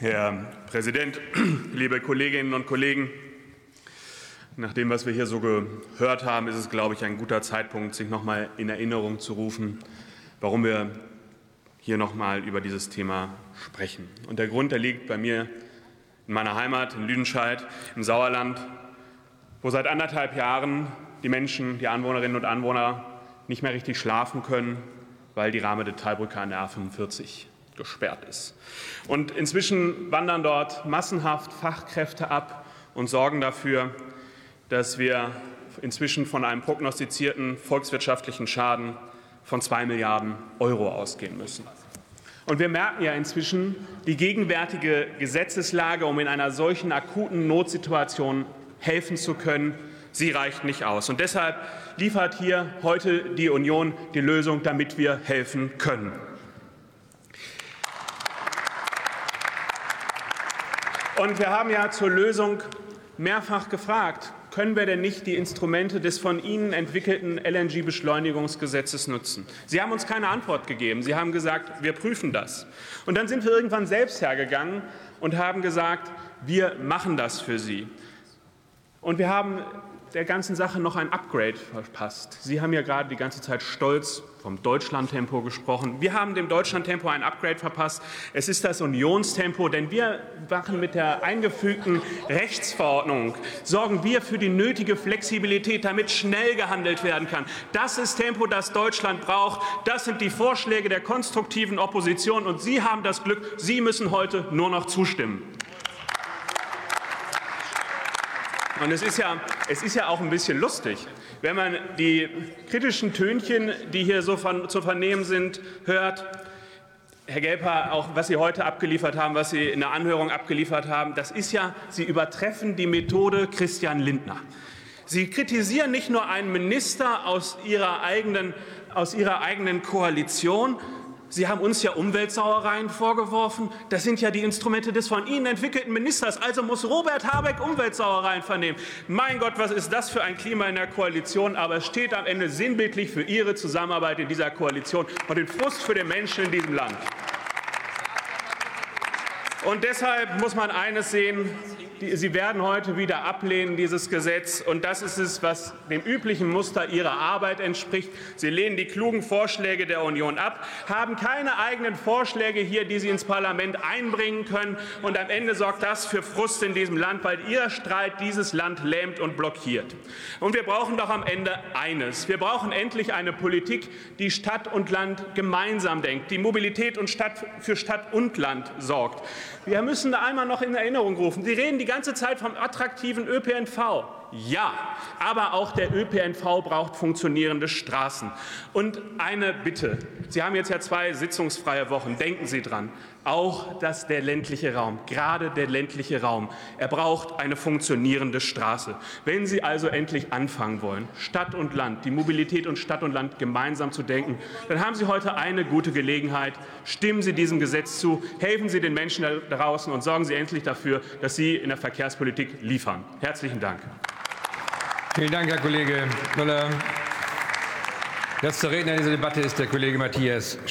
Herr Präsident, liebe Kolleginnen und Kollegen! Nach dem, was wir hier so gehört haben, ist es, glaube ich, ein guter Zeitpunkt, sich noch mal in Erinnerung zu rufen, warum wir hier noch mal über dieses Thema sprechen. Und der Grund, der liegt bei mir in meiner Heimat in Lüdenscheid im Sauerland, wo seit anderthalb Jahren die Menschen, die Anwohnerinnen und Anwohner nicht mehr richtig schlafen können, weil die Rahmedetailbrücke an der A45 gesperrt ist. Und inzwischen wandern dort massenhaft Fachkräfte ab und sorgen dafür, dass wir inzwischen von einem prognostizierten volkswirtschaftlichen Schaden von zwei Milliarden Euro ausgehen müssen. Und wir merken ja inzwischen, die gegenwärtige Gesetzeslage, um in einer solchen akuten Notsituation helfen zu können, sie reicht nicht aus. Und deshalb liefert hier heute die Union die Lösung, damit wir helfen können. Und wir haben ja zur Lösung mehrfach gefragt, können wir denn nicht die Instrumente des von Ihnen entwickelten LNG-Beschleunigungsgesetzes nutzen? Sie haben uns keine Antwort gegeben. Sie haben gesagt, wir prüfen das. Und dann sind wir irgendwann selbst hergegangen und haben gesagt, wir machen das für Sie. Und wir haben der ganzen Sache noch ein Upgrade verpasst. Sie haben ja gerade die ganze Zeit stolz vom Deutschlandtempo gesprochen. Wir haben dem Deutschlandtempo ein Upgrade verpasst. Es ist das Unionstempo, denn wir machen mit der eingefügten Rechtsverordnung, sorgen wir für die nötige Flexibilität, damit schnell gehandelt werden kann. Das ist Tempo, das Deutschland braucht. Das sind die Vorschläge der konstruktiven Opposition. Und Sie haben das Glück, Sie müssen heute nur noch zustimmen. Und es ist, ja, es ist ja auch ein bisschen lustig, wenn man die kritischen Tönchen, die hier so von, zu vernehmen sind, hört. Herr Gelper, auch was Sie heute abgeliefert haben, was Sie in der Anhörung abgeliefert haben, das ist ja, Sie übertreffen die Methode Christian Lindner. Sie kritisieren nicht nur einen Minister aus Ihrer eigenen, aus ihrer eigenen Koalition, Sie haben uns ja Umweltsauereien vorgeworfen. Das sind ja die Instrumente des von Ihnen entwickelten Ministers. Also muss Robert Habeck Umweltsauereien vernehmen. Mein Gott, was ist das für ein Klima in der Koalition? Aber es steht am Ende sinnbildlich für Ihre Zusammenarbeit in dieser Koalition und den Frust für den Menschen in diesem Land. Und deshalb muss man eines sehen. Sie werden heute wieder ablehnen, dieses Gesetz. Und das ist es, was dem üblichen Muster Ihrer Arbeit entspricht. Sie lehnen die klugen Vorschläge der Union ab, haben keine eigenen Vorschläge hier, die Sie ins Parlament einbringen können. Und am Ende sorgt das für Frust in diesem Land, weil Ihr Streit dieses Land lähmt und blockiert. Und wir brauchen doch am Ende eines. Wir brauchen endlich eine Politik, die Stadt und Land gemeinsam denkt, die Mobilität und Stadt für Stadt und Land sorgt. Wir müssen da einmal noch in Erinnerung rufen. Sie reden die ganze Zeit vom attraktiven ÖPNV. Ja, aber auch der ÖPNV braucht funktionierende Straßen. Und eine Bitte. Sie haben jetzt ja zwei sitzungsfreie Wochen. Denken Sie dran. Auch das der ländliche Raum, gerade der ländliche Raum, er braucht eine funktionierende Straße. Wenn Sie also endlich anfangen wollen, Stadt und Land, die Mobilität und Stadt und Land gemeinsam zu denken, dann haben Sie heute eine gute Gelegenheit. Stimmen Sie diesem Gesetz zu, helfen Sie den Menschen da draußen und sorgen Sie endlich dafür, dass Sie in der Verkehrspolitik liefern. Herzlichen Dank. Vielen Dank, Herr Kollege Müller. Letzter Redner in dieser Debatte ist der Kollege Matthias